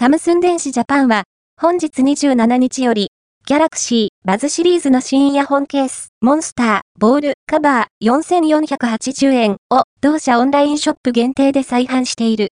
サムスン電子ジャパンは、本日27日より、ギャラクシー、バズシリーズの新イヤホンケース、モンスター、ボール、カバー4480円を同社オンラインショップ限定で再販している。